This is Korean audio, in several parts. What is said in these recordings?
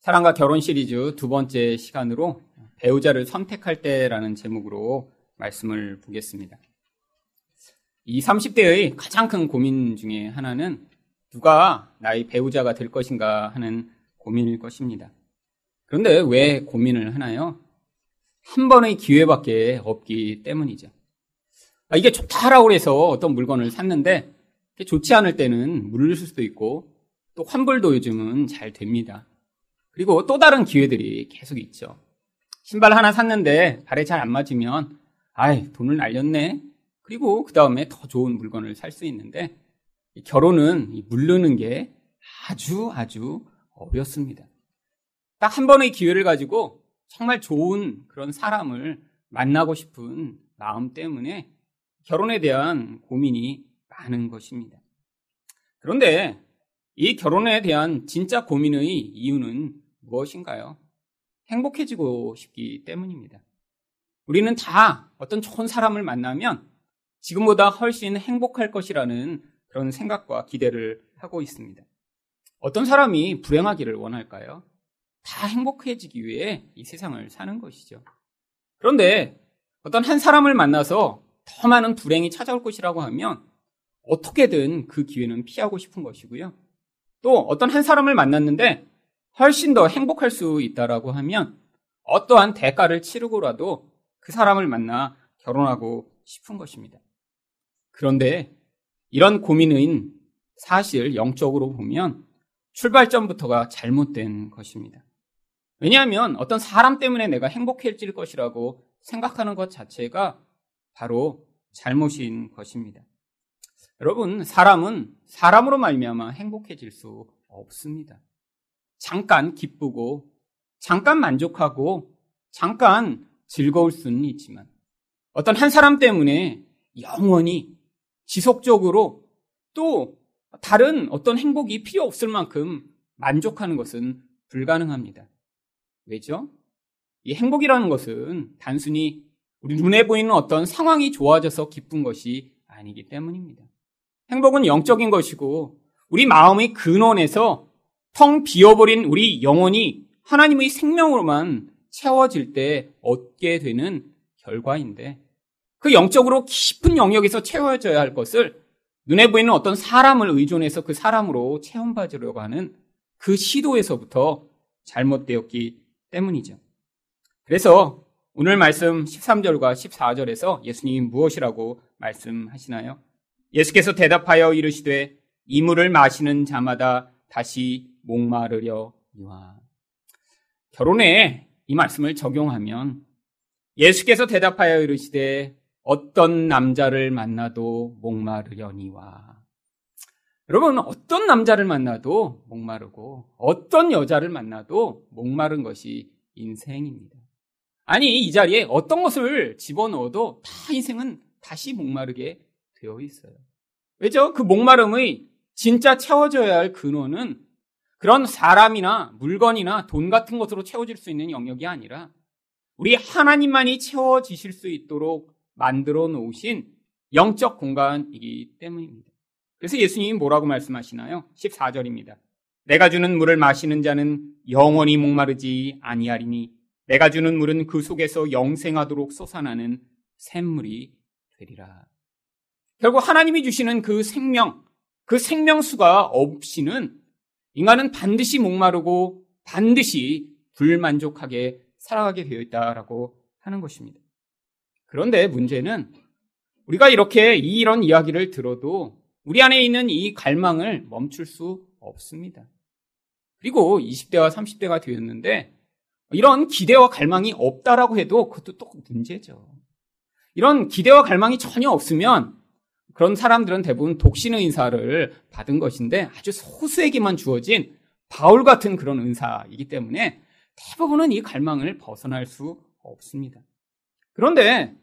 사랑과 결혼 시리즈 두 번째 시간으로 배우자를 선택할 때라는 제목으로 말씀을 보겠습니다. 이 30대의 가장 큰 고민 중에 하나는 누가 나의 배우자가 될 것인가 하는 고민일 것입니다. 그런데 왜 고민을 하나요? 한 번의 기회밖에 없기 때문이죠. 아, 이게 좋다라고 해서 어떤 물건을 샀는데 좋지 않을 때는 물릴 수도 있고 또 환불도 요즘은 잘 됩니다. 그리고 또 다른 기회들이 계속 있죠. 신발 하나 샀는데 발에 잘 안 맞으면 아이 돈을 날렸네. 그리고 그 다음에 더 좋은 물건을 살 수 있는데 결혼은 물르는 게 아주 아주 어렵습니다. 딱 한 번의 기회를 가지고 정말 좋은 그런 사람을 만나고 싶은 마음 때문에 결혼에 대한 고민이 많은 것입니다. 그런데 이 결혼에 대한 진짜 고민의 이유는 무엇인가요? 행복해지고 싶기 때문입니다. 우리는 다 어떤 좋은 사람을 만나면 지금보다 훨씬 행복할 것이라는 그런 생각과 기대를 하고 있습니다. 어떤 사람이 불행하기를 원할까요? 다 행복해지기 위해 이 세상을 사는 것이죠. 그런데 어떤 한 사람을 만나서 더 많은 불행이 찾아올 것이라고 하면 어떻게든 그 기회는 피하고 싶은 것이고요. 또 어떤 한 사람을 만났는데 훨씬 더 행복할 수 있다라고 하면 어떠한 대가를 치르고라도 그 사람을 만나 결혼하고 싶은 것입니다. 그런데 이런 고민은 사실 영적으로 보면 출발점부터가 잘못된 것입니다. 왜냐하면 어떤 사람 때문에 내가 행복해질 것이라고 생각하는 것 자체가 바로 잘못인 것입니다. 여러분, 사람은 사람으로 말미암아 행복해질 수 없습니다. 잠깐 기쁘고 잠깐 만족하고 잠깐 즐거울 수는 있지만 어떤 한 사람 때문에 영원히 지속적으로 또 다른 어떤 행복이 필요 없을 만큼 만족하는 것은 불가능합니다. 왜죠? 이 행복이라는 것은 단순히 우리 눈에 보이는 어떤 상황이 좋아져서 기쁜 것이 아니기 때문입니다. 행복은 영적인 것이고 우리 마음의 근원에서 텅 비어버린 우리 영혼이 하나님의 생명으로만 채워질 때 얻게 되는 결과인데 그 영적으로 깊은 영역에서 채워져야 할 것을 눈에 보이는 어떤 사람을 의존해서 그 사람으로 체험받으려고 하는 그 시도에서부터 잘못되었기 때문이죠. 그래서 오늘 말씀 13절과 14절에서 예수님이 무엇이라고 말씀하시나요? 예수께서 대답하여 이르시되 이 물을 마시는 자마다 다시 목마르려니와 결혼에 이 말씀을 적용하면 예수께서 대답하여 이르시되 어떤 남자를 만나도 목마르려니와 여러분 어떤 남자를 만나도 목마르고 어떤 여자를 만나도 목마른 것이 인생입니다. 아니 이 자리에 어떤 것을 집어넣어도 다 인생은 다시 목마르게 되어 있어요. 왜죠? 그 목마름의 진짜 채워져야 할 근원은 그런 사람이나 물건이나 돈 같은 것으로 채워질 수 있는 영역이 아니라 우리 하나님만이 채워지실 수 있도록 만들어 놓으신 영적 공간이기 때문입니다. 그래서 예수님이 뭐라고 말씀하시나요? 14절입니다. 내가 주는 물을 마시는 자는 영원히 목마르지 아니하리니 내가 주는 물은 그 속에서 영생하도록 솟아나는 샘물이 되리라. 결국 하나님이 주시는 그 생명, 그 생명수가 없이는 인간은 반드시 목마르고 반드시 불만족하게 살아가게 되어 있다라고 하는 것입니다. 그런데 문제는 우리가 이렇게 이런 이야기를 들어도 우리 안에 있는 이 갈망을 멈출 수 없습니다. 그리고 20대와 30대가 되었는데 이런 기대와 갈망이 없다라고 해도 그것도 또 문제죠. 이런 기대와 갈망이 전혀 없으면 그런 사람들은 대부분 독신의 인사를 받은 것인데 아주 소수에게만 주어진 바울 같은 그런 은사이기 때문에 대부분은 이 갈망을 벗어날 수 없습니다. 그런데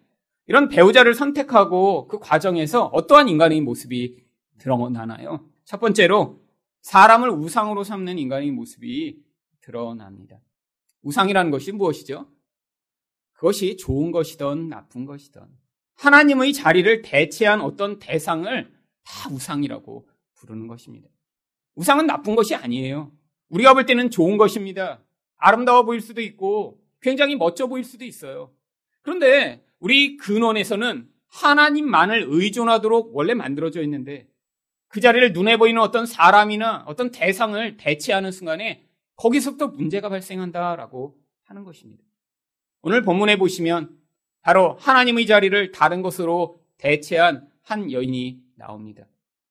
이런 배우자를 선택하고 그 과정에서 어떠한 인간의 모습이 드러나나요? 첫 번째로 사람을 우상으로 삼는 인간의 모습이 드러납니다. 우상이라는 것이 무엇이죠? 그것이 좋은 것이든 나쁜 것이든 하나님의 자리를 대체한 어떤 대상을 다 우상이라고 부르는 것입니다. 우상은 나쁜 것이 아니에요. 우리가 볼 때는 좋은 것입니다. 아름다워 보일 수도 있고 굉장히 멋져 보일 수도 있어요. 그런데 우리 근원에서는 하나님만을 의존하도록 원래 만들어져 있는데 그 자리를 눈에 보이는 어떤 사람이나 어떤 대상을 대체하는 순간에 거기서부터 문제가 발생한다라고 하는 것입니다. 오늘 본문에 보시면 바로 하나님의 자리를 다른 것으로 대체한 한 여인이 나옵니다.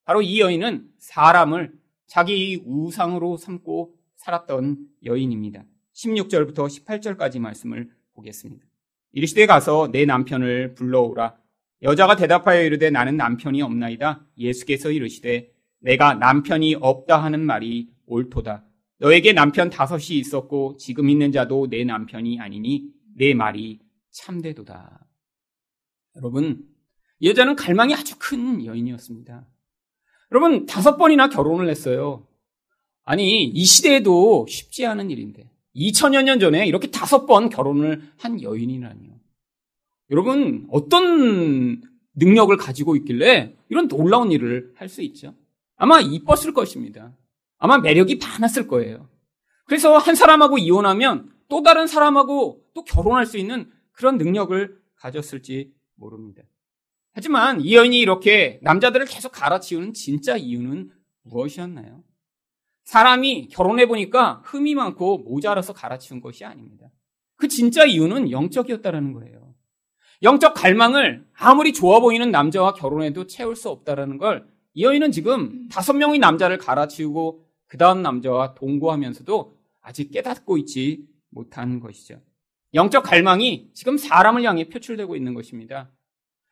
바로 이 여인은 사람을 자기 우상으로 삼고 살았던 여인입니다. 16절부터 18절까지 말씀을 보겠습니다. 이르시되 가서 내 남편을 불러오라. 여자가 대답하여 이르되 나는 남편이 없나이다. 예수께서 이르시되 내가 남편이 없다 하는 말이 옳도다. 너에게 남편 다섯이 있었고 지금 있는 자도 내 남편이 아니니 내 말이 참되도다. 여러분, 이 여자는 갈망이 아주 큰 여인이었습니다. 여러분, 다섯 번이나 결혼을 했어요. 아니, 이 시대에도 쉽지 않은 일인데. 2000여 년 전에 이렇게 다섯 번 결혼을 한 여인이라니요. 여러분, 어떤 능력을 가지고 있길래 이런 놀라운 일을 할 수 있죠? 아마 이뻤을 것입니다. 아마 매력이 많았을 거예요. 그래서 한 사람하고 이혼하면 또 다른 사람하고 또 결혼할 수 있는 그런 능력을 가졌을지 모릅니다. 하지만 이 여인이 이렇게 남자들을 계속 갈아치우는 진짜 이유는 무엇이었나요? 사람이 결혼해 보니까 흠이 많고 모자라서 갈아치운 것이 아닙니다. 그 진짜 이유는 영적이었다라는 거예요. 영적 갈망을 아무리 좋아 보이는 남자와 결혼해도 채울 수 없다라는 걸 이 여인은 지금 다섯 명의 남자를 갈아치우고 그 다음 남자와 동거하면서도 아직 깨닫고 있지 못한 것이죠. 영적 갈망이 지금 사람을 향해 표출되고 있는 것입니다.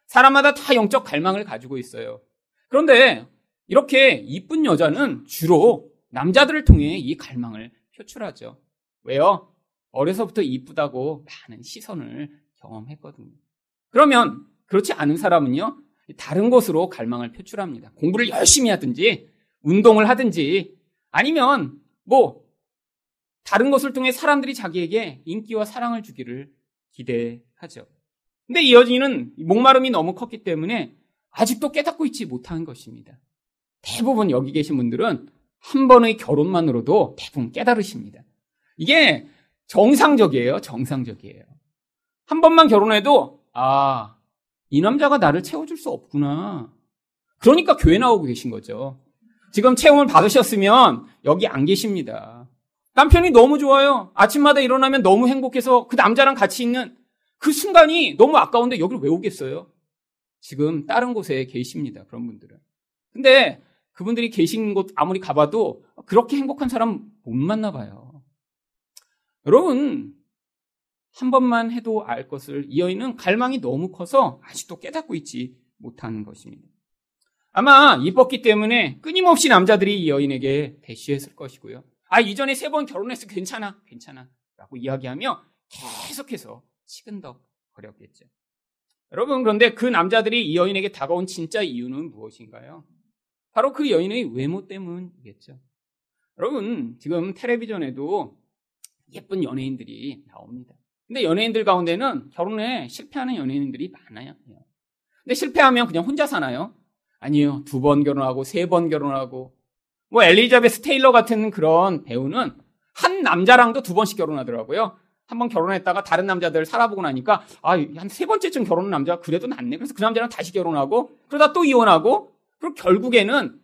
사람마다 다 영적 갈망을 가지고 있어요. 그런데 이렇게 이쁜 여자는 주로 남자들을 통해 이 갈망을 표출하죠. 왜요? 어려서부터 이쁘다고 많은 시선을 경험했거든요. 그러면 그렇지 않은 사람은요, 다른 곳으로 갈망을 표출합니다. 공부를 열심히 하든지, 운동을 하든지, 아니면 뭐, 다른 것을 통해 사람들이 자기에게 인기와 사랑을 주기를 기대하죠. 근데 이 여진은 목마름이 너무 컸기 때문에 아직도 깨닫고 있지 못한 것입니다. 대부분 여기 계신 분들은 한 번의 결혼만으로도 대부분 깨달으십니다. 이게 정상적이에요. 정상적이에요. 한 번만 결혼해도 아, 이 남자가 나를 채워줄 수 없구나. 그러니까 교회 나오고 계신 거죠. 지금 체험을 받으셨으면 여기 안 계십니다. 남편이 너무 좋아요. 아침마다 일어나면 너무 행복해서 그 남자랑 같이 있는 그 순간이 너무 아까운데 여기를 왜 오겠어요? 지금 다른 곳에 계십니다. 그런 분들은. 근데 그분들이 계신 곳 아무리 가봐도 그렇게 행복한 사람 못 만나 봐요. 여러분, 한 번만 해도 알 것을 이 여인은 갈망이 너무 커서 아직도 깨닫고 있지 못하는 것입니다. 아마 이뻤기 때문에 끊임없이 남자들이 이 여인에게 대시했을 것이고요. 아, 이전에 세 번 결혼해서 괜찮아, 괜찮아. 라고 이야기하며 계속해서 치근덕 거렸겠죠. 여러분, 그런데 그 남자들이 이 여인에게 다가온 진짜 이유는 무엇인가요? 바로 그 여인의 외모 때문이겠죠. 여러분, 지금 텔레비전에도 예쁜 연예인들이 나옵니다. 근데 연예인들 가운데는 결혼에 실패하는 연예인들이 많아요. 근데 실패하면 그냥 혼자 사나요? 아니요. 두 번 결혼하고, 세 번 결혼하고, 뭐 엘리자베스 테일러 같은 그런 배우는 한 남자랑도 두 번씩 결혼하더라고요. 한 번 결혼했다가 다른 남자들 살아보고 나니까, 아, 한 세 번째쯤 결혼한 남자가 그래도 낫네. 그래서 그 남자랑 다시 결혼하고, 그러다 또 이혼하고, 그리고 결국에는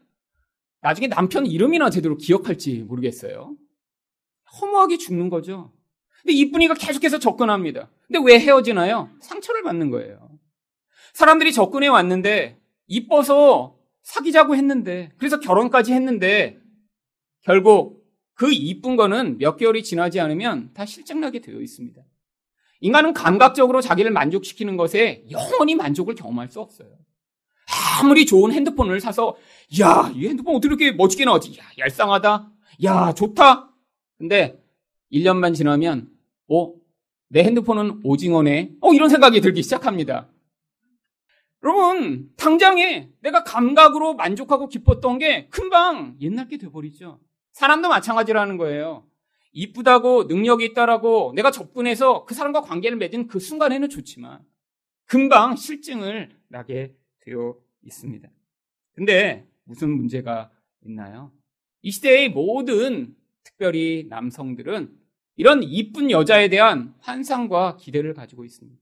나중에 남편 이름이나 제대로 기억할지 모르겠어요. 허무하게 죽는 거죠. 근데 이쁜이가 계속해서 접근합니다. 근데 왜 헤어지나요? 상처를 받는 거예요. 사람들이 접근해 왔는데 이뻐서 사귀자고 했는데 그래서 결혼까지 했는데 결국 그 이쁜 거는 몇 개월이 지나지 않으면 다 실증나게 되어 있습니다. 인간은 감각적으로 자기를 만족시키는 것에 영원히 만족을 경험할 수 없어요. 아무리 좋은 핸드폰을 사서 야, 이 핸드폰 어떻게 이렇게 멋지게 나왔지? 야, 얄쌍하다. 야, 좋다. 근데 1년만 지나면 어, 내 핸드폰은 오징어네. 어, 이런 생각이 들기 시작합니다. 여러분, 당장에 내가 감각으로 만족하고 기뻤던 게 금방 옛날 게 돼버리죠. 사람도 마찬가지라는 거예요. 이쁘다고 능력이 있다라고 내가 접근해서 그 사람과 관계를 맺은 그 순간에는 좋지만 금방 실증을 나게 되어 있습니다. 근데 무슨 문제가 있나요? 이 시대의 모든 특별히 남성들은 이런 이쁜 여자에 대한 환상과 기대를 가지고 있습니다.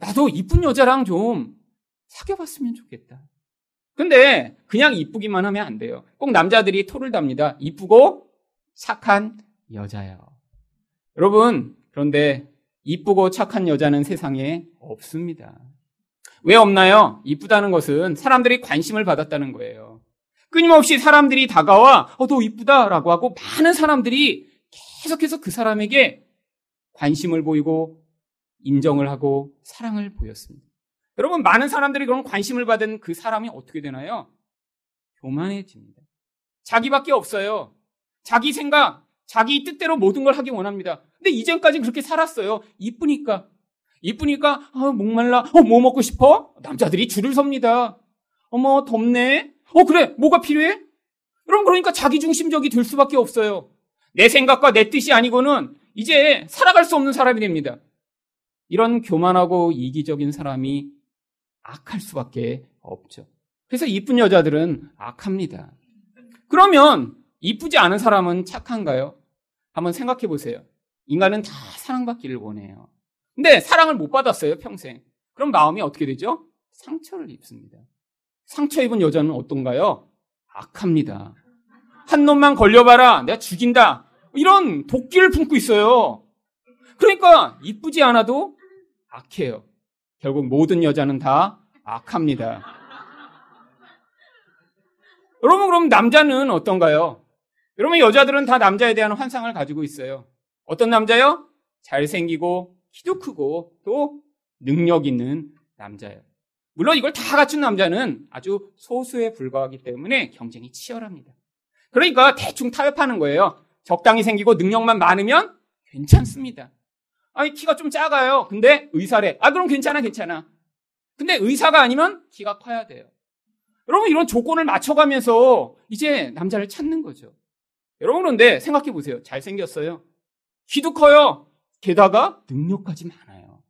나도 이쁜 여자랑 좀 사귀어봤으면 좋겠다. 근데 그냥 이쁘기만 하면 안 돼요. 꼭 남자들이 토를 답니다. 이쁘고 착한 여자요. 여러분, 그런데 이쁘고 착한 여자는 세상에 없습니다. 왜 없나요? 이쁘다는 것은 사람들이 관심을 받았다는 거예요. 끊임없이 사람들이 다가와, 어, 너 이쁘다라고 하고 많은 사람들이 계속해서 그 사람에게 관심을 보이고 인정을 하고 사랑을 보였습니다. 여러분, 많은 사람들이 그런 관심을 받은 그 사람이 어떻게 되나요? 교만해집니다. 자기밖에 없어요. 자기 생각, 자기 뜻대로 모든 걸 하기 원합니다. 근데 이전까지 그렇게 살았어요. 이쁘니까. 이쁘니까, 아, 목말라. 어, 뭐 먹고 싶어? 남자들이 줄을 섭니다. 어머, 덥네. 어, 그래. 뭐가 필요해? 여러분, 그러니까 자기중심적이 될 수밖에 없어요. 내 생각과 내 뜻이 아니고는 이제 살아갈 수 없는 사람이 됩니다. 이런 교만하고 이기적인 사람이 악할 수밖에 없죠. 그래서 이쁜 여자들은 악합니다. 그러면 이쁘지 않은 사람은 착한가요? 한번 생각해 보세요. 인간은 다 사랑받기를 원해요. 근데 사랑을 못 받았어요, 평생. 그럼 마음이 어떻게 되죠? 상처를 입습니다. 상처 입은 여자는 어떤가요? 악합니다. 한 놈만 걸려봐라. 내가 죽인다. 이런 도끼를 품고 있어요. 그러니까 이쁘지 않아도 악해요. 결국 모든 여자는 다 악합니다. 여러분 그럼 남자는 어떤가요? 여러분 여자들은 다 남자에 대한 환상을 가지고 있어요. 어떤 남자요? 잘생기고 키도 크고 또 능력 있는 남자예요. 물론 이걸 다 갖춘 남자는 아주 소수에 불과하기 때문에 경쟁이 치열합니다. 그러니까 대충 타협하는 거예요. 적당히 생기고 능력만 많으면 괜찮습니다. 아니, 키가 좀 작아요. 근데 의사래. 아, 그럼 괜찮아, 괜찮아. 근데 의사가 아니면 키가 커야 돼요. 여러분, 이런 조건을 맞춰가면서 이제 남자를 찾는 거죠. 여러분, 그런데 생각해 보세요. 잘생겼어요. 키도 커요. 게다가 능력까지 많아요.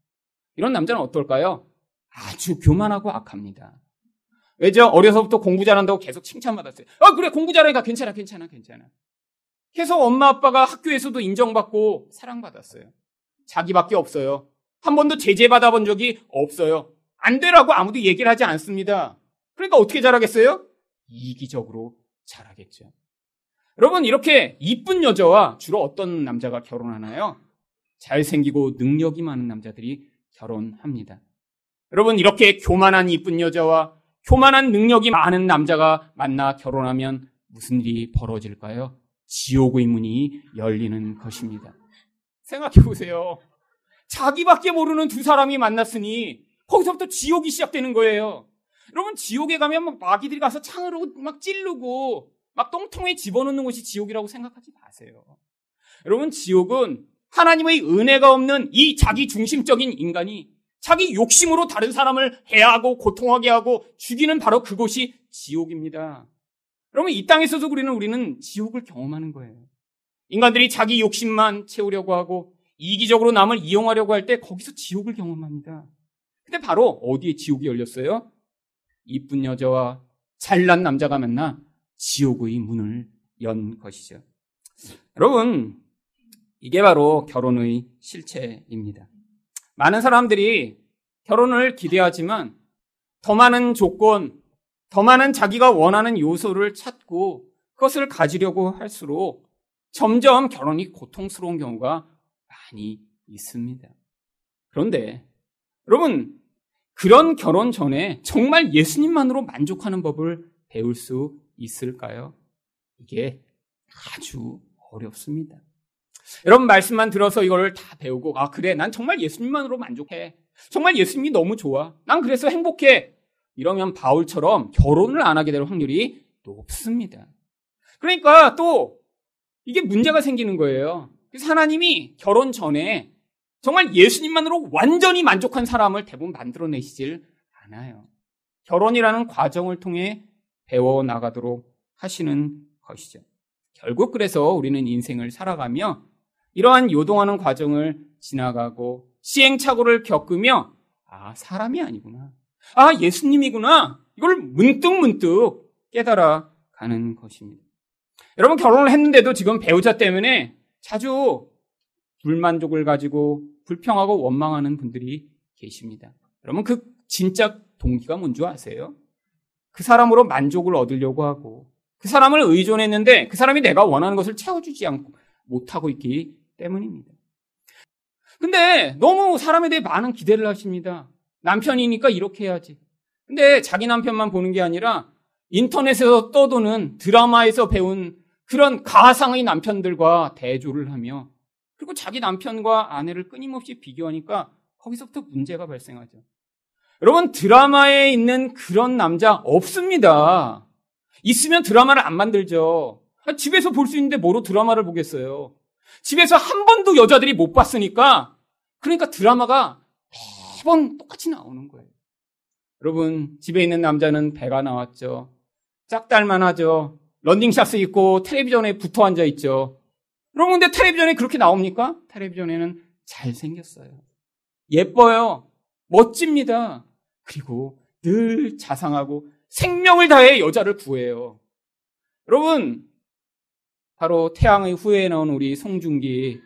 이런 남자는 어떨까요? 아주 교만하고 악합니다. 왜죠? 어려서부터 공부 잘한다고 계속 칭찬받았어요. 아, 그래, 공부 잘하니까 괜찮아, 괜찮아, 괜찮아. 계속 엄마 아빠가 학교에서도 인정받고 사랑받았어요. 자기밖에 없어요. 한 번도 제재받아 본 적이 없어요. 안 되라고 아무도 얘기를 하지 않습니다. 그러니까 어떻게 자라겠어요? 이기적으로 자라겠죠. 여러분, 이렇게 이쁜 여자와 주로 어떤 남자가 결혼하나요? 잘생기고 능력이 많은 남자들이 결혼합니다. 여러분, 이렇게 교만한 이쁜 여자와 교만한 능력이 많은 남자가 만나 결혼하면 무슨 일이 벌어질까요? 지옥의 문이 열리는 것입니다. 생각해 보세요. 자기밖에 모르는 두 사람이 만났으니 거기서부터 지옥이 시작되는 거예요. 여러분 지옥에 가면 막 마귀들이 가서 창으로 막 찌르고 막 똥통에 집어넣는 것이 지옥이라고 생각하지 마세요. 여러분 지옥은 하나님의 은혜가 없는 이 자기 중심적인 인간이 자기 욕심으로 다른 사람을 해하고 고통하게 하고 죽이는 바로 그곳이 지옥입니다. 여러분 이 땅에서도 우리는 우리는 지옥을 경험하는 거예요. 인간들이 자기 욕심만 채우려고 하고 이기적으로 남을 이용하려고 할 때 거기서 지옥을 경험합니다. 근데 바로 어디에 지옥이 열렸어요? 이쁜 여자와 잘난 남자가 만나 지옥의 문을 연 것이죠. 여러분, 이게 바로 결혼의 실체입니다. 많은 사람들이 결혼을 기대하지만 더 많은 조건, 더 많은 자기가 원하는 요소를 찾고 그것을 가지려고 할수록 점점 결혼이 고통스러운 경우가 많이 있습니다. 그런데 여러분 그런 결혼 전에 정말 예수님만으로 만족하는 법을 배울 수 있을까요? 이게 아주 어렵습니다. 여러분 말씀만 들어서 이걸 다 배우고 아 그래 난 정말 예수님만으로 만족해. 정말 예수님이 너무 좋아. 난 그래서 행복해. 이러면 바울처럼 결혼을 안 하게 될 확률이 높습니다. 그러니까 또 이게 문제가 생기는 거예요. 그래서 하나님이 결혼 전에 정말 예수님만으로 완전히 만족한 사람을 대부분 만들어내시질 않아요. 결혼이라는 과정을 통해 배워 나가도록 하시는 것이죠. 결국 그래서 우리는 인생을 살아가며 이러한 요동하는 과정을 지나가고 시행착오를 겪으며 아, 사람이 아니구나. 아, 예수님이구나. 이걸 문득문득 깨달아 가는 것입니다. 여러분 결혼을 했는데도 지금 배우자 때문에 자주 불만족을 가지고 불평하고 원망하는 분들이 계십니다. 여러분 그 진짜 동기가 뭔지 아세요? 그 사람으로 만족을 얻으려고 하고 그 사람을 의존했는데 그 사람이 내가 원하는 것을 채워주지 않고 못하고 있기 때문입니다. 근데 너무 사람에 대해 많은 기대를 하십니다. 남편이니까 이렇게 해야지. 근데 자기 남편만 보는 게 아니라 인터넷에서 떠도는 드라마에서 배운 그런 가상의 남편들과 대조를 하며 그리고 자기 남편과 아내를 끊임없이 비교하니까 거기서부터 문제가 발생하죠. 여러분 드라마에 있는 그런 남자 없습니다. 있으면 드라마를 안 만들죠. 집에서 볼 수 있는데 뭐로 드라마를 보겠어요. 집에서 한 번도 여자들이 못 봤으니까 그러니까 드라마가 매번 똑같이 나오는 거예요. 여러분 집에 있는 남자는 배가 나왔죠. 짝달만 하죠. 런닝샷스 입고 텔레비전에 붙어 앉아 있죠. 여러분 근데 텔레비전에 그렇게 나옵니까? 텔레비전에는 잘생겼어요. 예뻐요. 멋집니다. 그리고 늘 자상하고 생명을 다해 여자를 구해요. 여러분, 바로 태양의 후예에 나온 우리 송중기.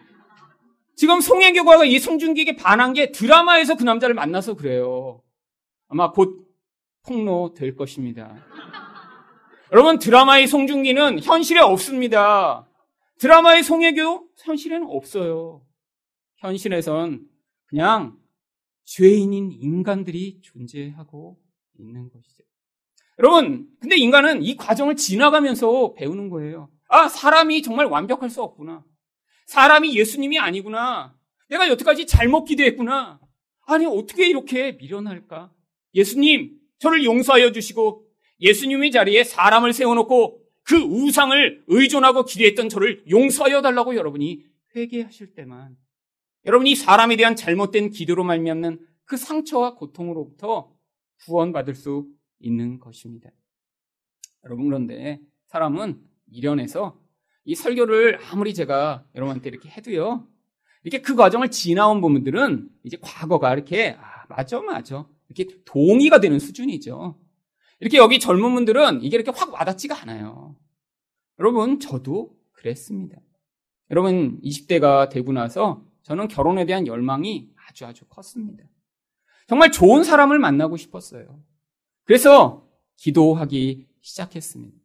지금 송혜교가 이 송중기에게 반한 게 드라마에서 그 남자를 만나서 그래요. 아마 곧 폭로 될 것입니다. 여러분, 드라마의 송중기는 현실에 없습니다. 드라마의 송혜교, 현실에는 없어요. 현실에선 그냥 죄인인 인간들이 존재하고 있는 것이죠. 여러분, 근데 인간은 이 과정을 지나가면서 배우는 거예요. 아, 사람이 정말 완벽할 수 없구나. 사람이 예수님이 아니구나. 내가 여태까지 잘못 기도했구나. 아니, 어떻게 이렇게 미련할까? 예수님, 저를 용서하여 주시고 예수님의 자리에 사람을 세워놓고 그 우상을 의존하고 기도했던 저를 용서하여 달라고 여러분이 회개하실 때만 여러분이 사람에 대한 잘못된 기도로 말미암는 그 상처와 고통으로부터 구원받을 수 있는 것입니다. 여러분 그런데 사람은 미련해서 이 설교를 아무리 제가 여러분한테 이렇게 해도요. 이렇게 그 과정을 지나온 부분들은 이제 과거가 이렇게 아, 맞아 맞아. 이렇게 동의가 되는 수준이죠. 이렇게 여기 젊은 분들은 이게 이렇게 확 와닿지가 않아요. 여러분 저도 그랬습니다. 여러분 20대가 되고 나서 저는 결혼에 대한 열망이 아주 아주 컸습니다. 정말 좋은 사람을 만나고 싶었어요. 그래서 기도하기 시작했습니다.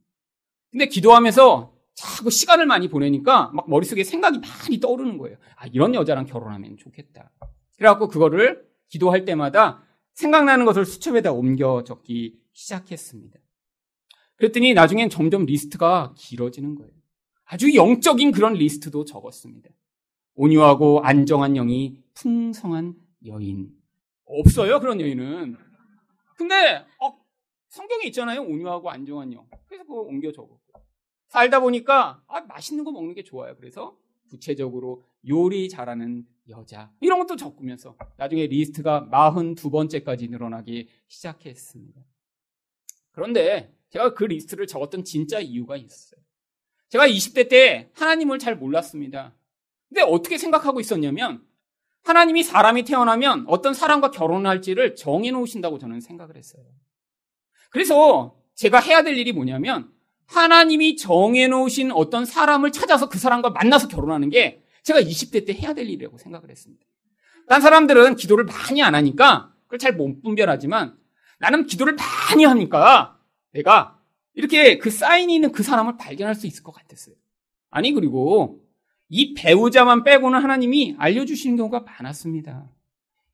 근데 기도하면서 자꾸 시간을 많이 보내니까 막 머릿속에 생각이 많이 떠오르는 거예요. 아, 이런 여자랑 결혼하면 좋겠다. 그래갖고 그거를 기도할 때마다 생각나는 것을 수첩에다 옮겨 적기 시작했습니다. 그랬더니 나중엔 점점 리스트가 길어지는 거예요. 아주 영적인 그런 리스트도 적었습니다. 온유하고 안정한 영이 풍성한 여인. 없어요, 그런 여인은. 근데, 어, 성경에 있잖아요. 온유하고 안정한 영. 그래서 그거 옮겨 적었고. 살다 보니까, 아, 맛있는 거 먹는 게 좋아요. 그래서 구체적으로 요리 잘하는 여자. 이런 것도 적으면서 나중에 리스트가 42번째까지 늘어나기 시작했습니다. 그런데 제가 그 리스트를 적었던 진짜 이유가 있었어요. 제가 20대 때 하나님을 잘 몰랐습니다. 근데 어떻게 생각하고 있었냐면 하나님이 사람이 태어나면 어떤 사람과 결혼할지를 정해놓으신다고 저는 생각을 했어요. 그래서 제가 해야 될 일이 뭐냐면 하나님이 정해놓으신 어떤 사람을 찾아서 그 사람과 만나서 결혼하는 게 제가 20대 때 해야 될 일이라고 생각을 했습니다. 딴 사람들은 기도를 많이 안 하니까 그걸 잘 못 분별하지만 나는 기도를 많이 하니까 내가 이렇게 그 사인이 있는 그 사람을 발견할 수 있을 것 같았어요. 아니, 그리고 이 배우자만 빼고는 하나님이 알려주시는 경우가 많았습니다.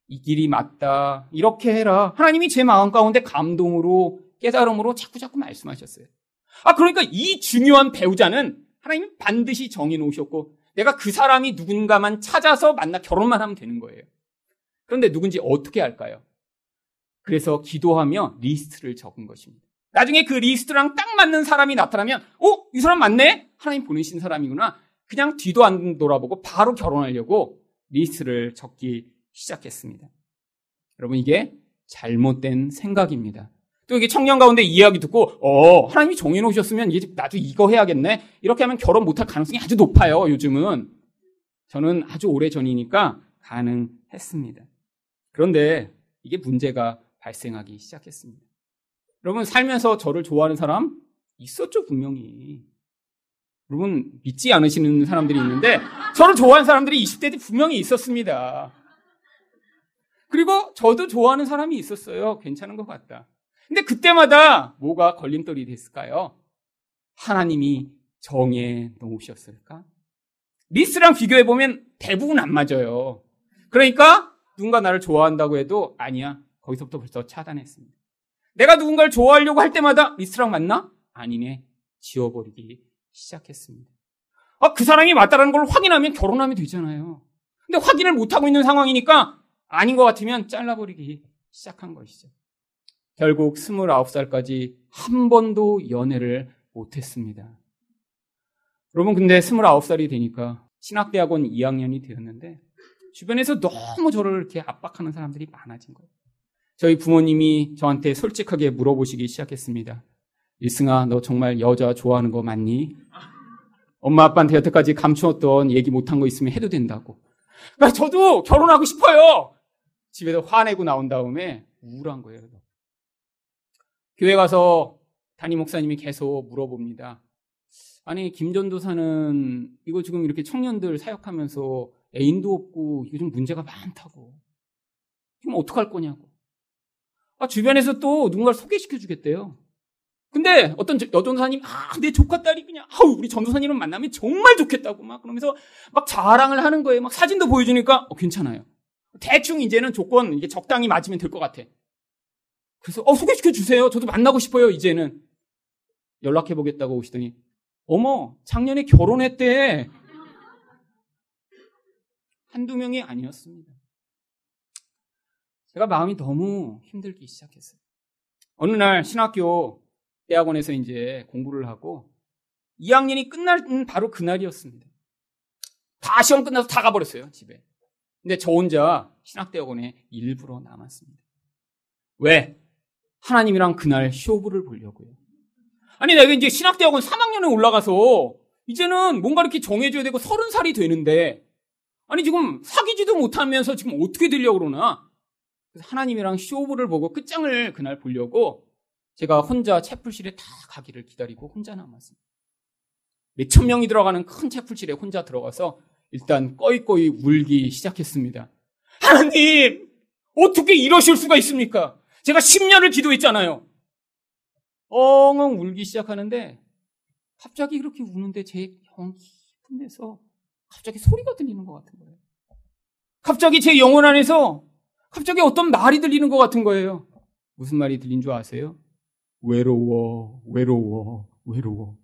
이 길이 맞다. 이렇게 해라. 하나님이 제 마음 가운데 감동으로, 깨달음으로 자꾸자꾸 말씀하셨어요. 아, 그러니까 이 중요한 배우자는 하나님이 반드시 정해 놓으셨고, 내가 그 사람이 누군가만 찾아서 만나 결혼만 하면 되는 거예요. 그런데 누군지 어떻게 할까요? 그래서 기도하며 리스트를 적은 것입니다. 나중에 그 리스트랑 딱 맞는 사람이 나타나면, 어? 이 사람 맞네? 하나님 보내신 사람이구나. 그냥 뒤도 안 돌아보고 바로 결혼하려고 리스트를 적기 시작했습니다. 여러분, 이게 잘못된 생각입니다. 또 이게 청년 가운데 이야기 듣고, 어, 하나님이 정해놓으셨으면 이제 나도 이거 해야겠네? 이렇게 하면 결혼 못할 가능성이 아주 높아요, 요즘은. 저는 아주 오래 전이니까 가능했습니다. 그런데 이게 문제가 발생하기 시작했습니다. 여러분, 살면서 저를 좋아하는 사람 있었죠, 분명히. 여러분 믿지 않으시는 사람들이 있는데 저를 좋아하는 사람들이 20대 때 분명히 있었습니다. 그리고 저도 좋아하는 사람이 있었어요. 괜찮은 것 같다. 근데 그때마다 뭐가 걸림돌이 됐을까요? 하나님이 정해 놓으셨을까? 리스트랑 비교해보면 대부분 안 맞아요. 그러니까 누군가 나를 좋아한다고 해도 아니야. 거기서부터 벌써 차단했습니다. 내가 누군가를 좋아하려고 할 때마다 리스트랑 맞나? 아니네. 지워버리기 시작했습니다. 아, 그 사람이 맞다라는 걸 확인하면 결혼하면 되잖아요. 근데 확인을 못하고 있는 상황이니까 아닌 것 같으면 잘라버리기 시작한 것이죠. 결국 29살까지 한 번도 연애를 못했습니다. 여러분, 근데 29살이 되니까 신학대학원 2학년이 되었는데 주변에서 너무 저를 이렇게 압박하는 사람들이 많아진 거예요. 저희 부모님이 저한테 솔직하게 물어보시기 시작했습니다. 일승아, 너 정말 여자 좋아하는 거 맞니? 엄마 아빠한테 여태까지 감추었던 얘기 못한 거 있으면 해도 된다고. 그러니까 저도 결혼하고 싶어요. 집에서 화내고 나온 다음에 우울한 거예요. 교회 가서 담임 목사님이 계속 물어봅니다. 아니 김전도사는 이거 지금 이렇게 청년들 사역하면서 애인도 없고 좀 문제가 많다고. 그럼 어떡할 거냐고. 아, 주변에서 또 누군가를 소개시켜 주겠대요. 근데 어떤 여전사님, 아, 내 조카 딸이 그냥, 아우, 우리 전도사님을 만나면 정말 좋겠다고 막 그러면서 막 자랑을 하는 거예요. 막 사진도 보여주니까, 어, 괜찮아요. 대충 이제는 조건 이게 적당히 맞으면 될 것 같아. 그래서, 어, 소개시켜 주세요. 저도 만나고 싶어요, 이제는. 연락해 보겠다고 오시더니, 어머, 작년에 결혼했대. 한두 명이 아니었습니다. 제가 마음이 너무 힘들기 시작했어요. 어느 날 신학교 대학원에서 이제 공부를 하고 2학년이 끝날 바로 그날이었습니다. 다 시험 끝나서 다 가버렸어요, 집에. 근데 저 혼자 신학대학원에 일부러 남았습니다. 왜? 하나님이랑 그날 쇼부를 보려고요. 아니, 내가 이제 신학대학원 3학년에 올라가서 이제는 뭔가 이렇게 정해줘야 되고 서른 살이 되는데 아니, 지금 사귀지도 못하면서 지금 어떻게 되려고 그러나? 하나님이랑 쇼부를 보고 끝장을 그날 보려고 제가 혼자 채플실에 다 가기를 기다리고 혼자 남았습니다. 몇 천 명이 들어가는 큰 채플실에 혼자 들어가서 일단 꺼이꺼이 울기 시작했습니다. 하나님! 어떻게 이러실 수가 있습니까? 제가 10년을 기도했잖아요. 엉엉 울기 시작하는데 갑자기 그렇게 우는데 제 영 깊은 데서 갑자기 소리가 들리는 것 같은 거예요. 갑자기 제 영혼 안에서 갑자기 어떤 말이 들리는 것 같은 거예요. 무슨 말이 들린 줄 아세요? 외로워, 외로워, 외로워.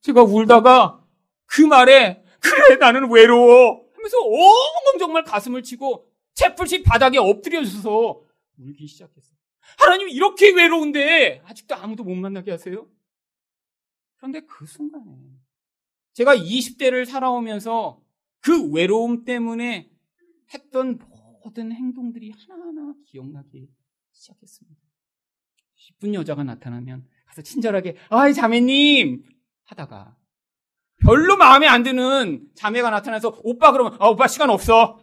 제가 울다가 그 말에 그래 나는 외로워 하면서 엉엉 정말 가슴을 치고 채플식 바닥에 엎드려져서 울기 시작했어요. 하나님 이렇게 외로운데 아직도 아무도 못 만나게 하세요? 그런데 그 순간에 제가 20대를 살아오면서 그 외로움 때문에 했던 모든 행동들이 하나하나 기억나기 시작했습니다. 10분 여자가 나타나면 가서 친절하게 아이 자매님 하다가 별로 마음에 안 드는 자매가 나타나서 오빠 그러면 아 오빠 시간 없어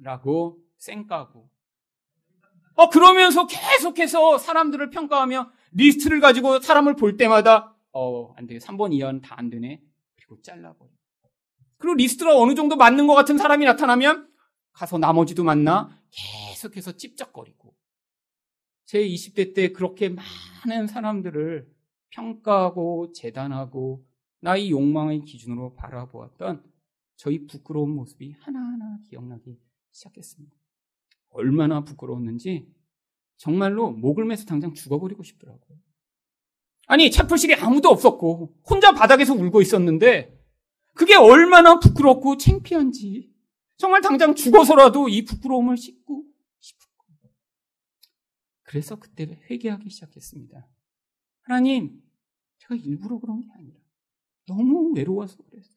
라고 쌩까고 어 그러면서 계속해서 사람들을 평가하며 리스트를 가지고 사람을 볼 때마다 어 안 돼. 3번 이하는 다 안 되네. 그리고 잘라버려. 그리고 리스트가 어느 정도 맞는 것 같은 사람이 나타나면 가서 나머지도 만나 계속해서 찝쩍거리고 제 20대 때 그렇게 많은 사람들을 평가하고 재단하고 나의 욕망의 기준으로 바라보았던 저희 부끄러운 모습이 하나하나 기억나기 시작했습니다. 얼마나 부끄러웠는지 정말로 목을 매서 당장 죽어버리고 싶더라고요. 아니, 채플실이 아무도 없었고, 혼자 바닥에서 울고 있었는데, 그게 얼마나 부끄럽고 창피한지, 정말 당장 죽어서라도 이 부끄러움을 씻고 싶었고. 그래서 그때 회개하기 시작했습니다. 하나님, 제가 일부러 그런 게 아니라, 너무 외로워서 그랬어요.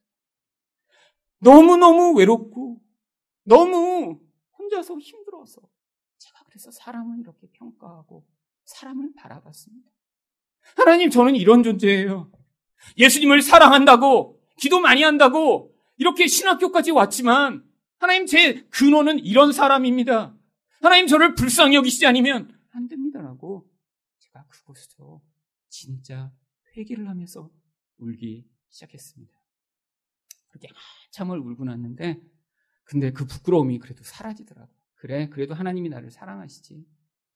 너무너무 외롭고, 너무 혼자서 힘들어서, 제가 그래서 사람을 이렇게 평가하고, 사람을 바라봤습니다. 하나님, 저는 이런 존재예요. 예수님을 사랑한다고, 기도 많이 한다고, 이렇게 신학교까지 왔지만, 하나님, 제 근원은 이런 사람입니다. 하나님, 저를 불쌍히 여기시지 않으면 안 됩니다라고, 제가 그곳에서 진짜 회개를 하면서 울기 시작했습니다. 그렇게 한참을 울고 났는데 근데 그 부끄러움이 그래도 사라지더라고. 그래, 그래도 하나님이 나를 사랑하시지.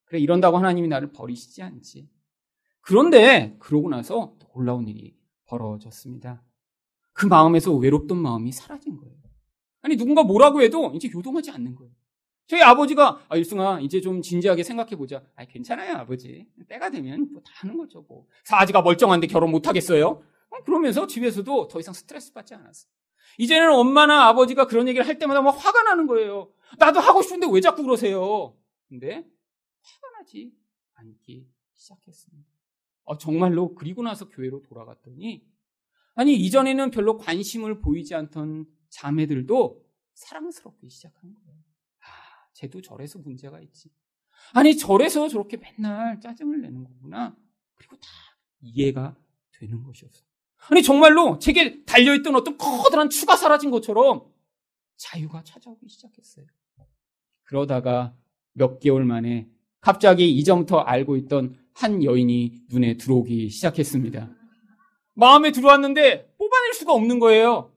그래, 이런다고 하나님이 나를 버리시지 않지. 그런데 그러고 나서 놀라운 일이 벌어졌습니다. 그 마음에서 외롭던 마음이 사라진 거예요. 아니 누군가 뭐라고 해도 이제 요동하지 않는 거예요. 저희 아버지가 아 일승아 이제 좀 진지하게 생각해 보자. 아 괜찮아요 아버지. 때가 되면 뭐 다 하는 거죠 뭐. 사지가 멀쩡한데 결혼 못 하겠어요? 어, 그러면서 집에서도 더 이상 스트레스 받지 않았어. 이제는 엄마나 아버지가 그런 얘기를 할 때마다 막 화가 나는 거예요. 나도 하고 싶은데 왜 자꾸 그러세요? 근데 화가 나지 않기 시작했습니다. 어, 정말로 그리고 나서 교회로 돌아갔더니 아니 이전에는 별로 관심을 보이지 않던 자매들도 사랑스럽기 시작한 거예요. 아, 쟤도 절에서 문제가 있지. 아니 절에서 저렇게 맨날 짜증을 내는 거구나. 그리고 다 이해가 되는 것이었어요. 아니 정말로 제게 달려있던 어떤 커다란 추가 사라진 것처럼 자유가 찾아오기 시작했어요. 그러다가 몇 개월 만에 갑자기 이전부터 알고 있던 한 여인이 눈에 들어오기 시작했습니다. 마음에 들어왔는데 뽑아낼 수가 없는 거예요.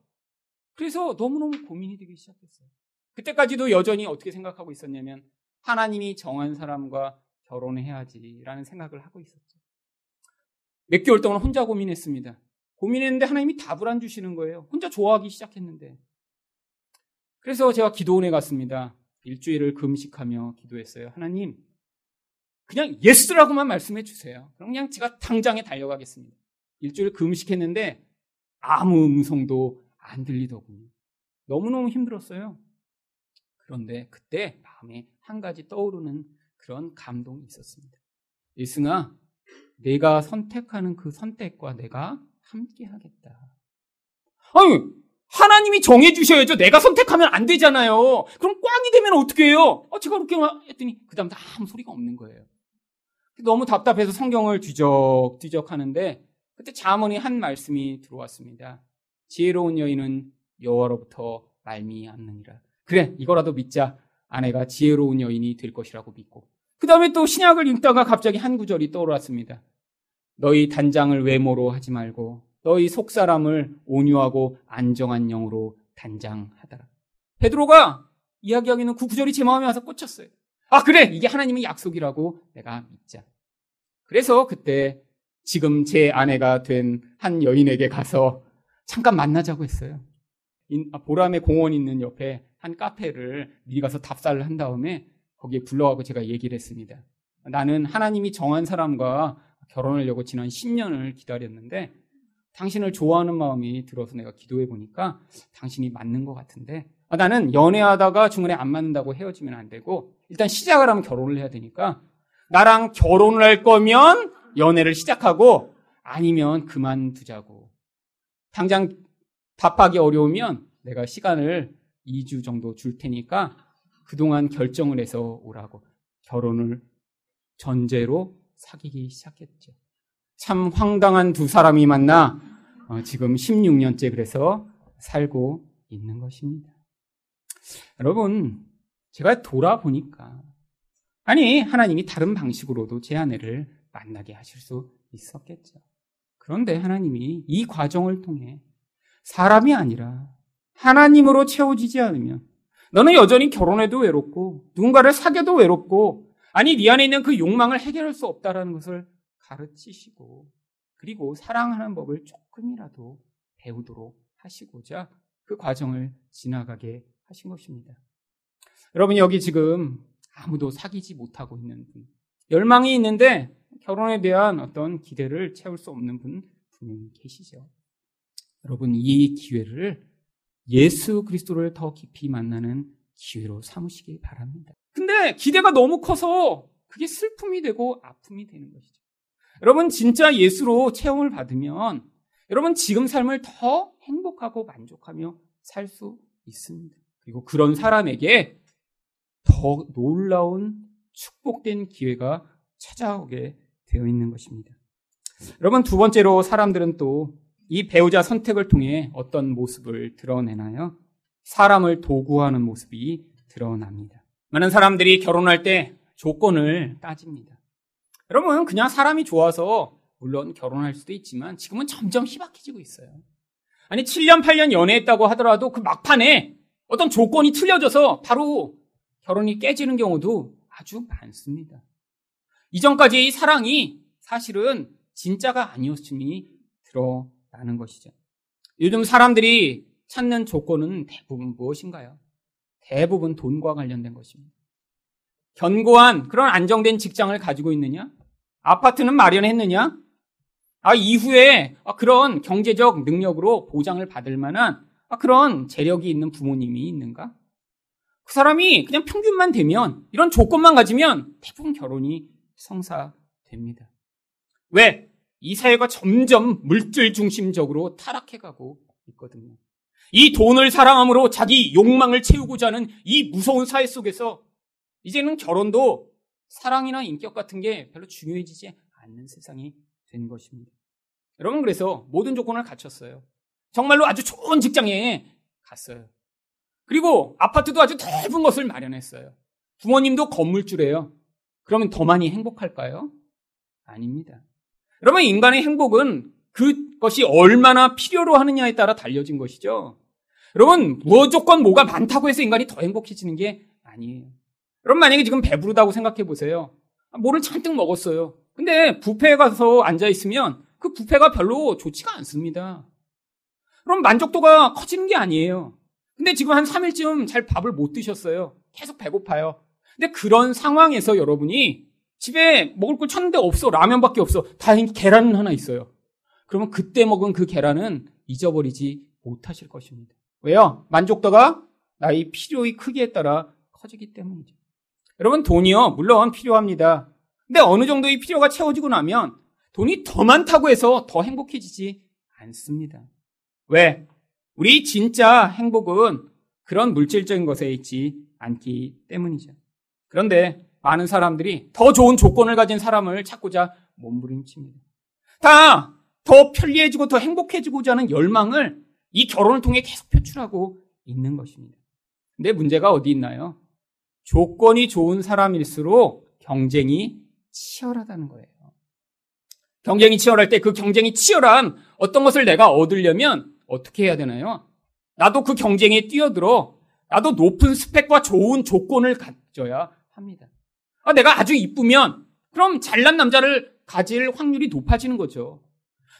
그래서 너무너무 고민이 되기 시작했어요. 그때까지도 여전히 어떻게 생각하고 있었냐면 하나님이 정한 사람과 결혼해야지라는 생각을 하고 있었죠. 몇 개월 동안 혼자 고민했습니다. 고민했는데 하나님이 답을 안 주시는 거예요. 혼자 좋아하기 시작했는데. 그래서 제가 기도원에 갔습니다. 일주일을 금식하며 기도했어요. 하나님, 그냥 yes라고만 말씀해 주세요. 그럼 그냥 제가 당장에 달려가겠습니다. 일주일 금식했는데 아무 음성도 안 들리더군요. 너무너무 힘들었어요. 그런데 그때 마음에 한 가지 떠오르는 그런 감동이 있었습니다. 일승아, 내가 선택하는 그 선택과 내가 함께 하겠다. 아니, 하나님이 정해주셔야죠. 내가 선택하면 안 되잖아요. 그럼 꽝이 되면 어떻게 해요? 어, 제가 그렇게 했더니, 그 다음부터 아무 소리가 없는 거예요. 너무 답답해서 성경을 뒤적뒤적 하는데, 그때 자문이 한 말씀이 들어왔습니다. 지혜로운 여인은 여호와로부터 말미암느니라. 그래, 이거라도 믿자. 아내가 지혜로운 여인이 될 것이라고 믿고. 그 다음에 또 신약을 읽다가 갑자기 한 구절이 떠올랐습니다. 너희 단장을 외모로 하지 말고 너희 속사람을 온유하고 안정한 영으로 단장하더라. 베드로가 이야기하기는 그 구절이 제 마음에 와서 꽂혔어요. 아 그래 이게 하나님의 약속이라고 내가 믿자. 그래서 그때 지금 제 아내가 된 한 여인에게 가서 잠깐 만나자고 했어요. 아, 보람의 공원 있는 옆에 한 카페를 미리 가서 답사를 한 다음에 거기에 불러가고 제가 얘기를 했습니다. 나는 하나님이 정한 사람과 결혼하려고 지난 10년을 기다렸는데 당신을 좋아하는 마음이 들어서 내가 기도해 보니까 당신이 맞는 것 같은데 아, 나는 연애하다가 중간에 안 맞는다고 헤어지면 안 되고 일단 시작을 하면 결혼을 해야 되니까 나랑 결혼을 할 거면 연애를 시작하고 아니면 그만두자고 당장 답하기 어려우면 내가 시간을 2주 정도 줄 테니까 그동안 결정을 해서 오라고 결혼을 전제로 사귀기 시작했죠. 참 황당한 두 사람이 만나 어, 지금 16년째 그래서 살고 있는 것입니다. 여러분, 제가 돌아보니까 아니 하나님이 다른 방식으로도 제 아내를 만나게 하실 수 있었겠죠. 그런데 하나님이 이 과정을 통해 사람이 아니라 하나님으로 채워지지 않으면 너는 여전히 결혼해도 외롭고 누군가를 사귀어도 외롭고 아니, 네 안에 있는 그 욕망을 해결할 수 없다라는 것을 가르치시고, 그리고 사랑하는 법을 조금이라도 배우도록 하시고자 그 과정을 지나가게 하신 것입니다. 여러분, 여기 지금 아무도 사귀지 못하고 있는 분, 열망이 있는데 결혼에 대한 어떤 기대를 채울 수 없는 분 분명히 계시죠. 여러분, 이 기회를 예수 그리스도를 더 깊이 만나는 기회로 삼으시기 바랍니다. 근데 기대가 너무 커서 그게 슬픔이 되고 아픔이 되는 것이죠. 여러분 진짜 예수로 체험을 받으면 여러분 지금 삶을 더 행복하고 만족하며 살 수 있습니다. 그리고 그런 사람에게 더 놀라운 축복된 기회가 찾아오게 되어 있는 것입니다. 여러분 두 번째로 사람들은 또 이 배우자 선택을 통해 어떤 모습을 드러내나요? 사람을 도구하는 모습이 드러납니다. 많은 사람들이 결혼할 때 조건을 따집니다. 여러분, 그냥 사람이 좋아서 물론 결혼할 수도 있지만 지금은 점점 희박해지고 있어요. 아니 7년 8년 연애했다고 하더라도 그 막판에 어떤 조건이 틀려져서 바로 결혼이 깨지는 경우도 아주 많습니다. 이전까지의 사랑이 사실은 진짜가 아니었음이 드러나는 것이죠. 요즘 사람들이 찾는 조건은 대부분 무엇인가요? 대부분 돈과 관련된 것입니다. 견고한 그런 안정된 직장을 가지고 있느냐? 아파트는 마련했느냐? 아, 이후에 그런 경제적 능력으로 보장을 받을 만한 그런 재력이 있는 부모님이 있는가? 그 사람이 그냥 평균만 되면 이런 조건만 가지면 대부분 결혼이 성사됩니다. 왜? 이 사회가 점점 물질 중심적으로 타락해가고 있거든요. 이 돈을 사랑함으로 자기 욕망을 채우고자 하는 이 무서운 사회 속에서 이제는 결혼도 사랑이나 인격 같은 게 별로 중요해지지 않는 세상이 된 것입니다. 여러분 그래서 모든 조건을 갖췄어요. 정말로 아주 좋은 직장에 갔어요. 그리고 아파트도 아주 넓은 것을 마련했어요. 부모님도 건물주래요. 그러면 더 많이 행복할까요? 아닙니다. 여러분 인간의 행복은 그것이 얼마나 필요로 하느냐에 따라 달려진 것이죠. 여러분 무조건 뭐가 많다고 해서 인간이 더 행복해지는 게 아니에요. 여러분 만약에 지금 배부르다고 생각해 보세요. 뭐를 잔뜩 먹었어요. 근데 부페에 가서 앉아 있으면 그 부페가 별로 좋지가 않습니다. 그럼 만족도가 커지는 게 아니에요. 근데 지금 한 3일쯤 잘 밥을 못 드셨어요. 계속 배고파요. 근데 그런 상황에서 여러분이 집에 먹을 걸 찾는데 없어. 라면밖에 없어. 다행히 계란 하나 있어요. 그러면 그때 먹은 그 계란은 잊어버리지 못하실 것입니다. 왜요? 만족도가 나의 필요의 크기에 따라 커지기 때문이죠. 여러분, 돈이요. 물론 필요합니다. 근데 어느 정도의 필요가 채워지고 나면 돈이 더 많다고 해서 더 행복해지지 않습니다. 왜? 우리 진짜 행복은 그런 물질적인 것에 있지 않기 때문이죠. 그런데 많은 사람들이 더 좋은 조건을 가진 사람을 찾고자 몸부림칩니다. 다 더 편리해지고 더 행복해지고자 하는 열망을 이 결혼을 통해 계속 표출하고 있는 것입니다. 근데 문제가 어디 있나요? 조건이 좋은 사람일수록 경쟁이 치열하다는 거예요. 경쟁이 치열할 때 그 경쟁이 치열한 어떤 것을 내가 얻으려면 어떻게 해야 되나요? 나도 그 경쟁에 뛰어들어 나도 높은 스펙과 좋은 조건을 가져야 합니다. 아, 내가 아주 이쁘면 그럼 잘난 남자를 가질 확률이 높아지는 거죠.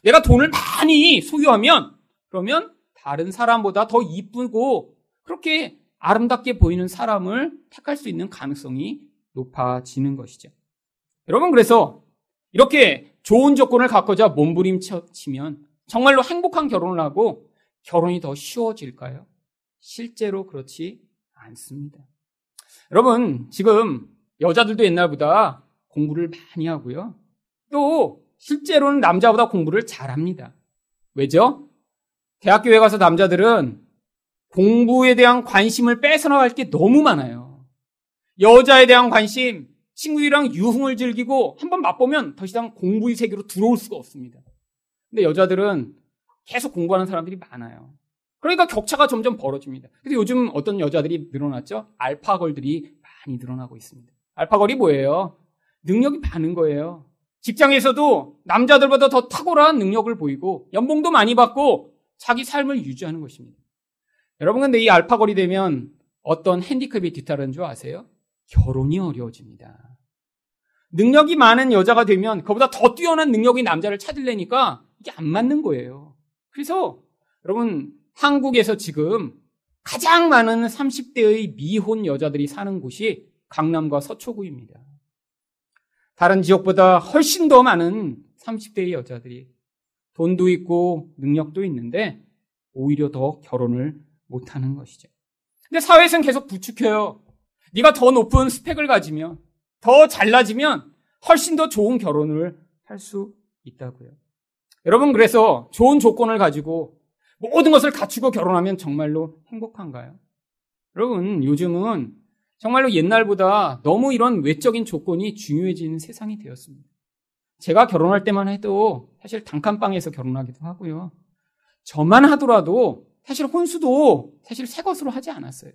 내가 돈을 많이 소유하면 그러면 다른 사람보다 더 이쁘고 그렇게 아름답게 보이는 사람을 택할 수 있는 가능성이 높아지는 것이죠. 여러분 그래서 이렇게 좋은 조건을 갖고자 몸부림치면 정말로 행복한 결혼을 하고 결혼이 더 쉬워질까요? 실제로 그렇지 않습니다. 여러분, 지금 여자들도 옛날보다 공부를 많이 하고요. 또 실제로는 남자보다 공부를 잘합니다. 왜죠? 대학교에 가서 남자들은 공부에 대한 관심을 뺏어나갈 게 너무 많아요. 여자에 대한 관심, 친구들이랑 유흥을 즐기고 한번 맛보면 더 이상 공부의 세계로 들어올 수가 없습니다. 근데 여자들은 계속 공부하는 사람들이 많아요. 그러니까 격차가 점점 벌어집니다. 근데 요즘 어떤 여자들이 늘어났죠? 알파걸들이 많이 늘어나고 있습니다. 알파걸이 뭐예요? 능력이 많은 거예요. 직장에서도 남자들보다 더 탁월한 능력을 보이고 연봉도 많이 받고 자기 삶을 유지하는 것입니다. 여러분 근데 이 알파걸이 되면 어떤 핸디캡이 뒤따르는 줄 아세요? 결혼이 어려워집니다. 능력이 많은 여자가 되면 그보다 더 뛰어난 능력의 남자를 찾으려니까 이게 안 맞는 거예요. 그래서 여러분 한국에서 지금 가장 많은 30대의 미혼 여자들이 사는 곳이 강남과 서초구입니다. 다른 지역보다 훨씬 더 많은 30대의 여자들이 돈도 있고 능력도 있는데 오히려 더 결혼을 못하는 것이죠. 근데 사회에서는 계속 부추겨요. 네가 더 높은 스펙을 가지면 더 잘나지면 훨씬 더 좋은 결혼을 할 수 있다고요. 여러분, 그래서 좋은 조건을 가지고 모든 것을 갖추고 결혼하면 정말로 행복한가요? 여러분, 요즘은 정말로 옛날보다 너무 이런 외적인 조건이 중요해지는 세상이 되었습니다. 제가 결혼할 때만 해도 사실 단칸방에서 결혼하기도 하고요. 저만 하더라도 사실 혼수도 사실 새 것으로 하지 않았어요.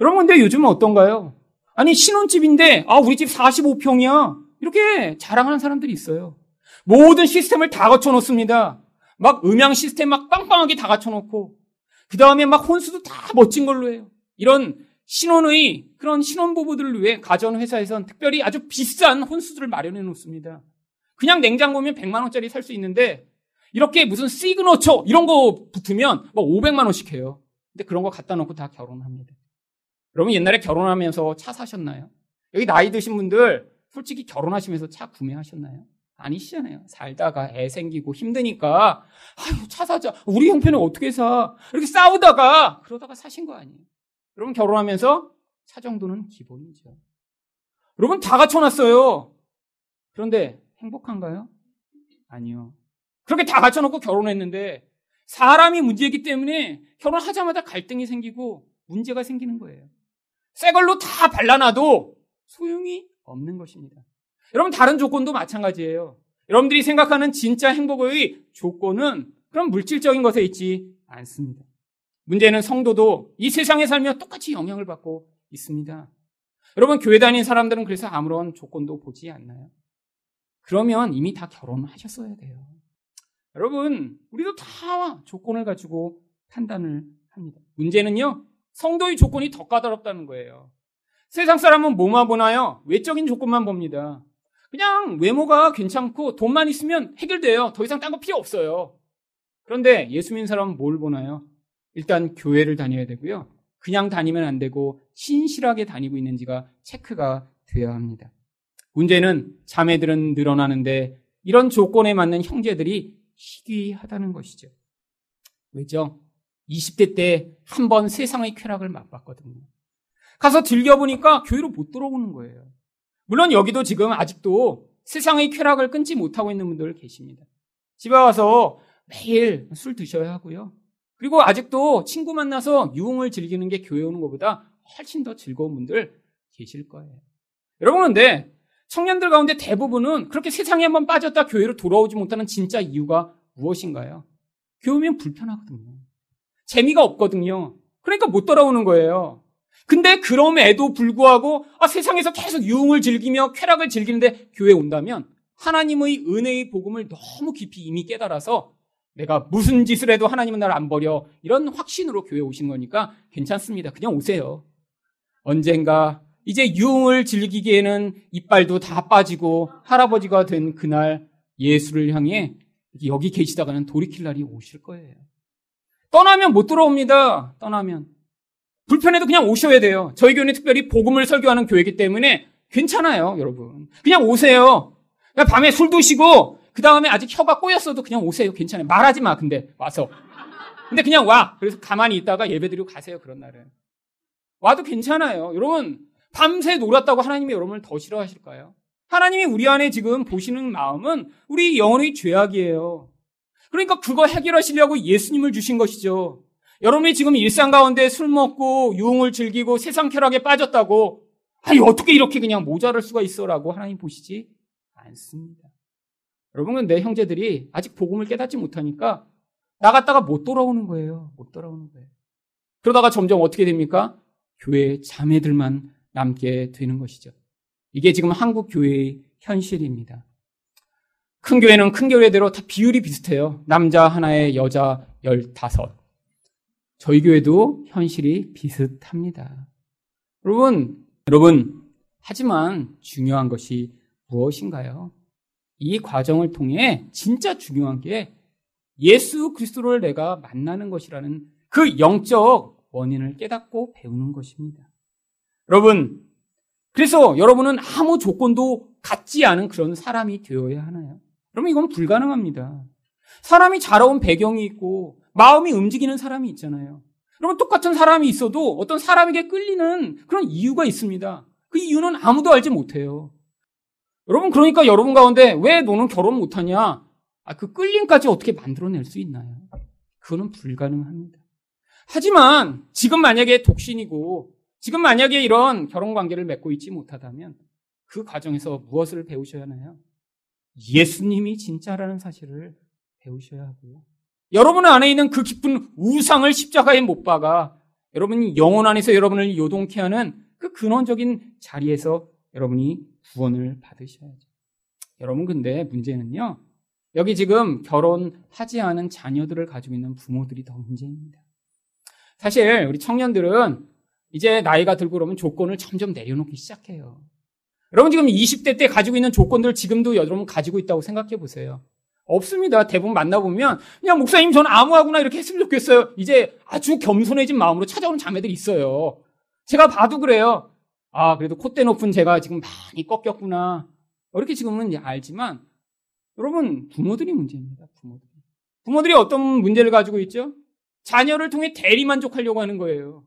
여러분, 근데 요즘은 어떤가요? 아니, 신혼집인데, 아, 우리 집 45평이야. 이렇게 자랑하는 사람들이 있어요. 모든 시스템을 다 거쳐 놓습니다. 막 음향 시스템 막 빵빵하게 다 갖춰놓고 그 다음에 막 혼수도 다 멋진 걸로 해요. 이런 신혼의 그런 신혼부부들을 위해 가전회사에선 특별히 아주 비싼 혼수들을 마련해 놓습니다. 그냥 냉장고면 100만 원짜리 살 수 있는데 이렇게 무슨 시그너처 이런 거 붙으면 막 500만 원씩 해요. 근데 그런 거 갖다 놓고 다 결혼합니다. 여러분 옛날에 결혼하면서 차 사셨나요? 여기 나이 드신 분들 솔직히 결혼하시면서 차 구매하셨나요? 아니시잖아요. 살다가 애 생기고 힘드니까 아유 차 사자. 우리 형편을 어떻게 사? 이렇게 싸우다가 그러다가 사신 거 아니에요. 여러분 결혼하면서 차 정도는 기본이죠. 여러분 다 갖춰놨어요. 그런데 행복한가요? 아니요. 그렇게 다 갖춰놓고 결혼했는데 사람이 문제이기 때문에 결혼하자마자 갈등이 생기고 문제가 생기는 거예요. 새 걸로 다 발라놔도 소용이 없는 것입니다. 여러분 다른 조건도 마찬가지예요. 여러분들이 생각하는 진짜 행복의 조건은 그런 물질적인 것에 있지 않습니다. 문제는 성도도 이 세상에 살며 똑같이 영향을 받고 있습니다. 여러분 교회 다니는 사람들은 그래서 아무런 조건도 보지 않나요? 그러면 이미 다 결혼하셨어야 돼요. 여러분 우리도 다 조건을 가지고 판단을 합니다. 문제는요 성도의 조건이 더 까다롭다는 거예요. 세상 사람은 뭐만 보나요? 외적인 조건만 봅니다. 그냥 외모가 괜찮고 돈만 있으면 해결돼요. 더 이상 딴 거 필요 없어요. 그런데 예수 믿는 사람은 뭘 보나요? 일단 교회를 다녀야 되고요. 그냥 다니면 안 되고 신실하게 다니고 있는지가 체크가 되어야 합니다. 문제는 자매들은 늘어나는데 이런 조건에 맞는 형제들이 희귀하다는 것이죠. 왜죠? 20대 때 한 번 세상의 쾌락을 맛봤거든요. 가서 즐겨보니까 교회로 못 들어오는 거예요. 물론 여기도 지금 아직도 세상의 쾌락을 끊지 못하고 있는 분들 계십니다. 집에 와서 매일 술 드셔야 하고요. 그리고 아직도 친구 만나서 유흥을 즐기는 게 교회 오는 것보다 훨씬 더 즐거운 분들 계실 거예요. 여러분, 근데 청년들 가운데 대부분은 그렇게 세상에 한번 빠졌다 교회로 돌아오지 못하는 진짜 이유가 무엇인가요? 교회면 불편하거든요. 재미가 없거든요. 그러니까 못 돌아오는 거예요. 근데 그럼에도 불구하고 아, 세상에서 계속 유흥을 즐기며 쾌락을 즐기는데 교회 에 온다면 하나님의 은혜의 복음을 너무 깊이 이미 깨달아서 내가 무슨 짓을 해도 하나님은 나를 안 버려 이런 확신으로 교회 에 오신 거니까 괜찮습니다. 그냥 오세요. 언젠가 이제 유흥을 즐기기에는 이빨도 다 빠지고 할아버지가 된 그날 예수를 향해 여기 계시다가는 돌이킬 날이 오실 거예요. 떠나면 못 들어옵니다. 떠나면. 불편해도 그냥 오셔야 돼요. 저희 교회는 특별히 복음을 설교하는 교회이기 때문에 괜찮아요, 여러분. 그냥 오세요. 그냥 밤에 술 드시고 그 다음에 아직 혀가 꼬였어도 그냥 오세요. 괜찮아요. 말하지 마. 근데 와서. 근데 그냥 와. 그래서 가만히 있다가 예배드리고 가세요. 그런 날은. 와도 괜찮아요. 여러분, 밤새 놀았다고 하나님이 여러분을 더 싫어하실까요? 하나님이 우리 안에 지금 보시는 마음은 우리 영혼의 죄악이에요. 그러니까 그거 해결하시려고 예수님을 주신 것이죠. 여러분이 지금 일상 가운데 술 먹고 유흥을 즐기고 세상 쾌락에 빠졌다고 아니 어떻게 이렇게 그냥 모자랄 수가 있어라고 하나님 보시지 않습니다. 여러분은 내 형제들이 아직 복음을 깨닫지 못하니까 나갔다가 못 돌아오는 거예요. 못 돌아오는 거예요. 그러다가 점점 어떻게 됩니까? 교회 자매들만 남게 되는 것이죠. 이게 지금 한국 교회의 현실입니다. 큰 교회는 큰 교회대로 다 비율이 비슷해요. 남자 하나에 여자 열다섯. 저희 교회도 현실이 비슷합니다. 여러분, 여러분, 하지만 중요한 것이 무엇인가요? 이 과정을 통해 진짜 중요한 게 예수 그리스도를 내가 만나는 것이라는 그 영적 원인을 깨닫고 배우는 것입니다. 여러분, 그래서 여러분은 아무 조건도 갖지 않은 그런 사람이 되어야 하나요? 여러분, 이건 불가능합니다. 사람이 자라온 배경이 있고 마음이 움직이는 사람이 있잖아요. 여러분 똑같은 사람이 있어도 어떤 사람에게 끌리는 그런 이유가 있습니다. 그 이유는 아무도 알지 못해요. 여러분 그러니까 여러분 가운데 왜 너는 결혼 못하냐? 아, 그 끌림까지 어떻게 만들어낼 수 있나요? 그거는 불가능합니다. 하지만 지금 만약에 독신이고 지금 만약에 이런 결혼 관계를 맺고 있지 못하다면 그 과정에서 무엇을 배우셔야 하나요? 예수님이 진짜라는 사실을 배우셔야 하고요. 여러분 안에 있는 그 깊은 우상을 십자가에 못 박아 여러분이 영혼 안에서 여러분을 요동케 하는 그 근원적인 자리에서 여러분이 구원을 받으셔야죠. 여러분 근데 문제는요. 여기 지금 결혼하지 않은 자녀들을 가지고 있는 부모들이 더 문제입니다. 사실 우리 청년들은 이제 나이가 들고 그러면 조건을 점점 내려놓기 시작해요. 여러분 지금 20대 때 가지고 있는 조건들 지금도 여러분 가지고 있다고 생각해 보세요. 없습니다. 대부분 만나보면 그냥 목사님 저는 아무하고나 이렇게 했으면 좋겠어요. 이제 아주 겸손해진 마음으로 찾아오는 자매들이 있어요. 제가 봐도 그래요. 아 그래도 콧대 높은 제가 지금 많이 꺾였구나. 이렇게 지금은 알지만 여러분 부모들이 문제입니다. 부모들이. 부모들이 어떤 문제를 가지고 있죠? 자녀를 통해 대리 만족하려고 하는 거예요.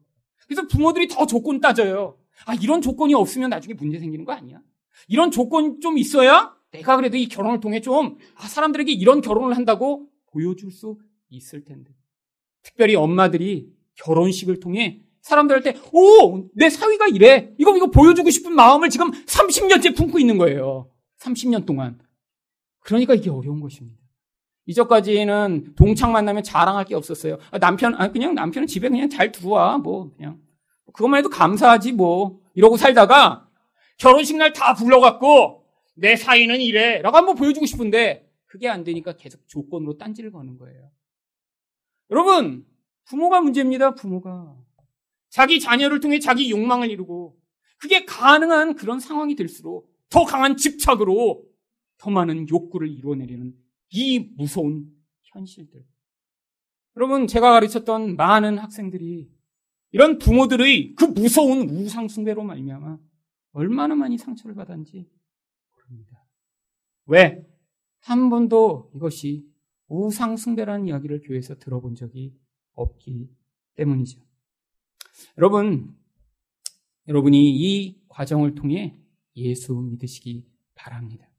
그래서 부모들이 더 조건 따져요. 아, 이런 조건이 없으면 나중에 문제 생기는 거 아니야? 이런 조건 좀 있어야 내가 그래도 이 결혼을 통해 좀, 아, 사람들에게 이런 결혼을 한다고 보여줄 수 있을 텐데. 특별히 엄마들이 결혼식을 통해 사람들한테, 오! 내 사위가 이래! 이거, 이거 보여주고 싶은 마음을 지금 30년째 품고 있는 거예요. 30년 동안. 그러니까 이게 어려운 것입니다. 이전까지는 동창 만나면 자랑할 게 없었어요. 아, 남편, 아, 그냥 남편은 집에 그냥 잘 들어와. 뭐, 그냥. 그것만 해도 감사하지 뭐. 이러고 살다가 결혼식 날 다 불러갖고 내 사이는 이래. 라고 한번 보여주고 싶은데 그게 안 되니까 계속 조건으로 딴지를 거는 거예요. 여러분, 부모가 문제입니다. 부모가. 자기 자녀를 통해 자기 욕망을 이루고 그게 가능한 그런 상황이 될수록 더 강한 집착으로 더 많은 욕구를 이루어내려는 이 무서운 현실들. 여러분, 제가 가르쳤던 많은 학생들이 이런 부모들의 그 무서운 우상숭배로 말미암아 얼마나 많이 상처를 받았는지. 왜? 한 번도 이것이 우상숭배라는 이야기를 교회에서 들어본 적이 없기 때문이죠. 여러분, 여러분이 이 과정을 통해 예수 믿으시기 바랍니다.